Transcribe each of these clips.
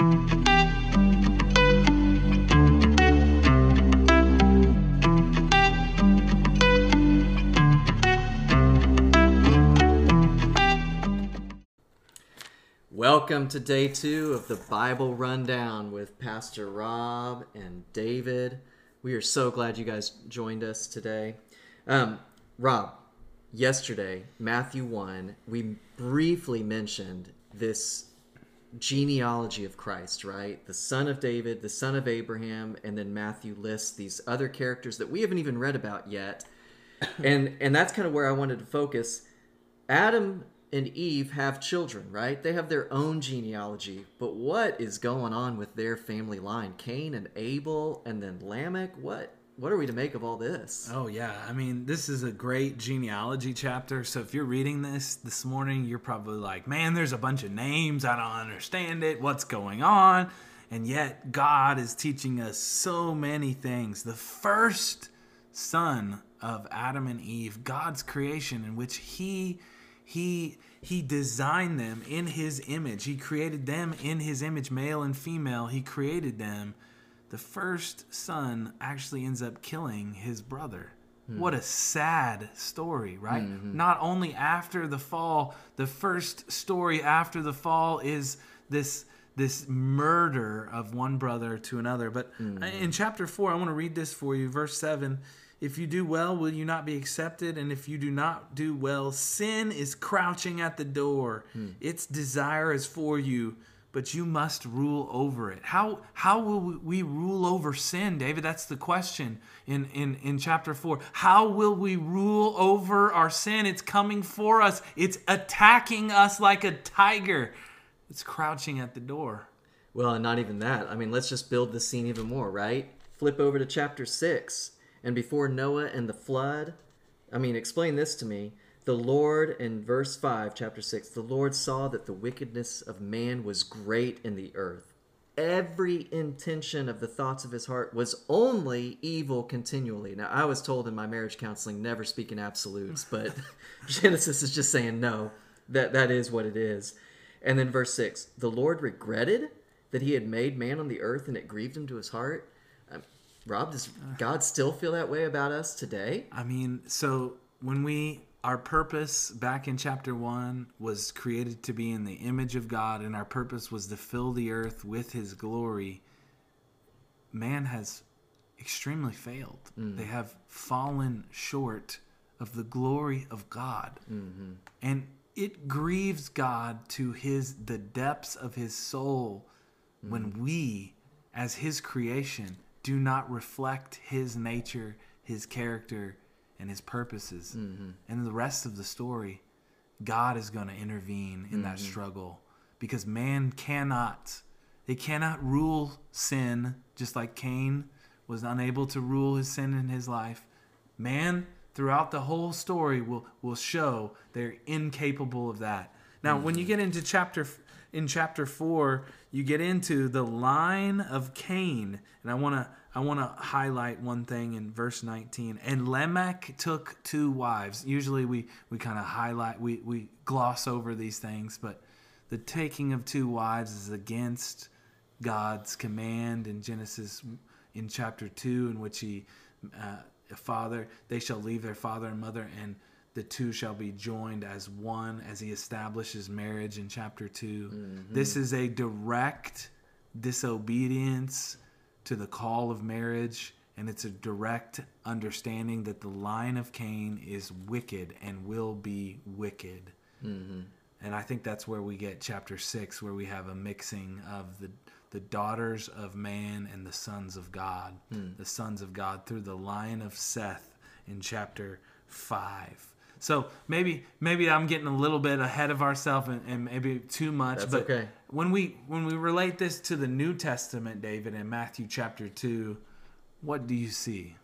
Welcome to day two of the Bible Rundown with Pastor Rob and David. We are so glad you guys joined us today. Um, Rob, yesterday, Matthew 1, we briefly mentioned this genealogy of Christ, right? The son of David, the son of Abraham, and then Matthew lists these other characters that we haven't even read about yet. And and that's kind of where I wanted to focus. Adam and Eve have children, right? They have their own genealogy. But what is going on with their family line? Cain and Abel and then Lamech? What what are we to make of all this? Oh yeah, I mean, this is a great genealogy chapter. So if you're reading this this morning, you're probably like, "Man, there's a bunch of names. I don't understand it. What's going on?" And yet God is teaching us so many things. The first son of Adam and Eve, God's creation in which he he he designed them in his image. He created them in his image, male and female. He created them. The first son actually ends up killing his brother. Hmm. What a sad story, right? Hmm, hmm. Not only after the fall, the first story after the fall is this this murder of one brother to another. But in chapter 4, I want to read this for you, verse 7. If you do well, will you not be accepted? And if you do not do well, sin is crouching at the door. Its desire is for you, but you must rule over it. How how will we rule over sin, David? That's the question in, in, in chapter 4. How will we rule over our sin? It's coming for us. It's attacking us like a tiger. It's crouching at the door. Well, and not even that. I mean, let's just build the scene even more, right? Flip over to chapter 6. And before Noah and the flood, I mean, explain this to me. The Lord, in verse 5, chapter 6, the Lord saw that the wickedness of man was great in the earth. Every intention of the thoughts of his heart was only evil continually. Now, I was told in my marriage counseling never speak in absolutes, but Genesis is just saying no. That that is what it is. And then verse 6, the Lord regretted that he had made man on the earth and it grieved him to his heart. Um, Rob, does God still feel that way about us today? I mean, so when we our purpose back in chapter 1 was created to be in the image of God and our purpose was to fill the earth with his glory. Man has extremely failed. Mm-hmm. They have fallen short of the glory of God. Mm-hmm. And it grieves God to his the depths of his soul when mm-hmm. we as his creation do not reflect his nature, his character, and his purposes. Mm-hmm. And the rest of the story, God is going to intervene in that mm-hmm. struggle because man cannot they cannot rule sin just like Cain was unable to rule his sin in his life. Man throughout the whole story will will show they're incapable of that. Now, when you mm-hmm. get into chapter in chapter 4, you get into the line of Cain, and I want to I want to highlight one thing in verse 19. And Lamech took two wives. Usually we we kind of highlight we we gloss over these things, but the taking of two wives is against God's command in Genesis in chapter 2 in which he uh, father they shall leave their father and mother and the two shall be joined as one as he establishes marriage in chapter 2 this is a direct disobedience to the call of marriage and it's a direct understanding that the line of cain is wicked and will be wicked. Mm-hmm. And i think that's where we get chapter 6 where we have a mixing of the the daughters of man and the sons of god. Hmm. The sons of god through the line of seth in chapter 5 so maybe maybe i'm getting a little bit ahead of ourselves and, and maybe too much That's but okay. when we when we relate this to the new testament david in matthew chapter 2 what do you see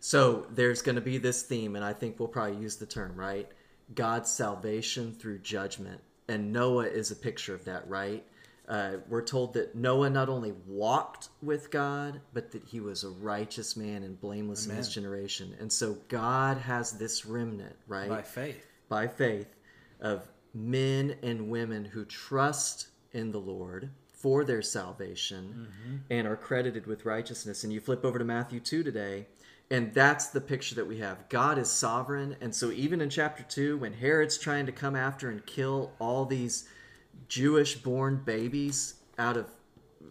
So there's going to be this theme, and I think we'll probably use the term, right? God's salvation through judgment. And Noah is a picture of that, right? Uh, we're told that Noah not only walked with God, but that he was a righteous man and blameless in his generation. And so God has this remnant, right? by faith by faith of men and women who trust in the Lord for their salvation and are credited with righteousness. And you flip over to Matthew 2 today, and that's the picture that we have. God is sovereign. And so, even in chapter 2, when Herod's trying to come after and kill all these Jewish born babies out of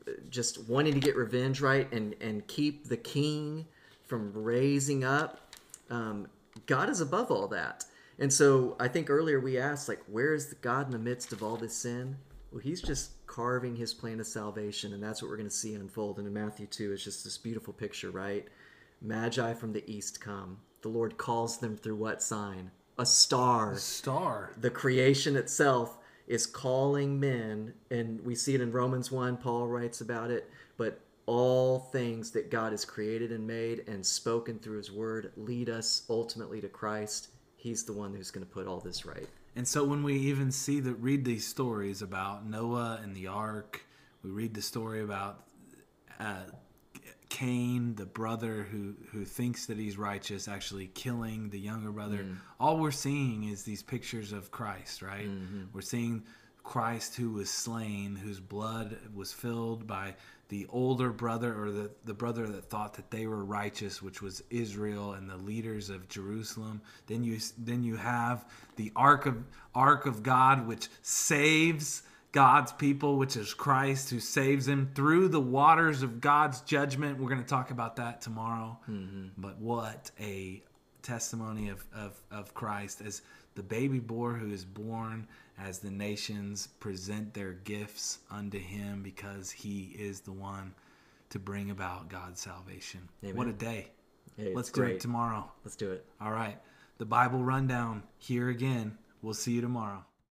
uh, just wanting to get revenge, right? And, and keep the king from raising up, um, God is above all that. And so, I think earlier we asked, like, where is God in the midst of all this sin? Well, he's just carving his plan of salvation, and that's what we're going to see unfold. And in Matthew 2, it's just this beautiful picture, right? Magi from the east come. The Lord calls them through what sign? A star. A star. The creation itself is calling men, and we see it in Romans 1, Paul writes about it, but all things that God has created and made and spoken through his word lead us ultimately to Christ. He's the one who's going to put all this right. And so when we even see that read these stories about Noah and the ark, we read the story about uh, Cain, the brother who who thinks that he's righteous, actually killing the younger brother. Mm. All we're seeing is these pictures of Christ, right? Mm-hmm. We're seeing Christ who was slain, whose blood was filled by the older brother or the, the brother that thought that they were righteous, which was Israel and the leaders of Jerusalem. Then you then you have the ark of ark of God, which saves God's people, which is Christ, who saves them through the waters of God's judgment. We're going to talk about that tomorrow. Mm-hmm. But what a testimony of, of, of Christ as the baby boy who is born as the nations present their gifts unto him because he is the one to bring about God's salvation. Amen. What a day. Hey, Let's do great. it tomorrow. Let's do it. All right. The Bible rundown here again. We'll see you tomorrow.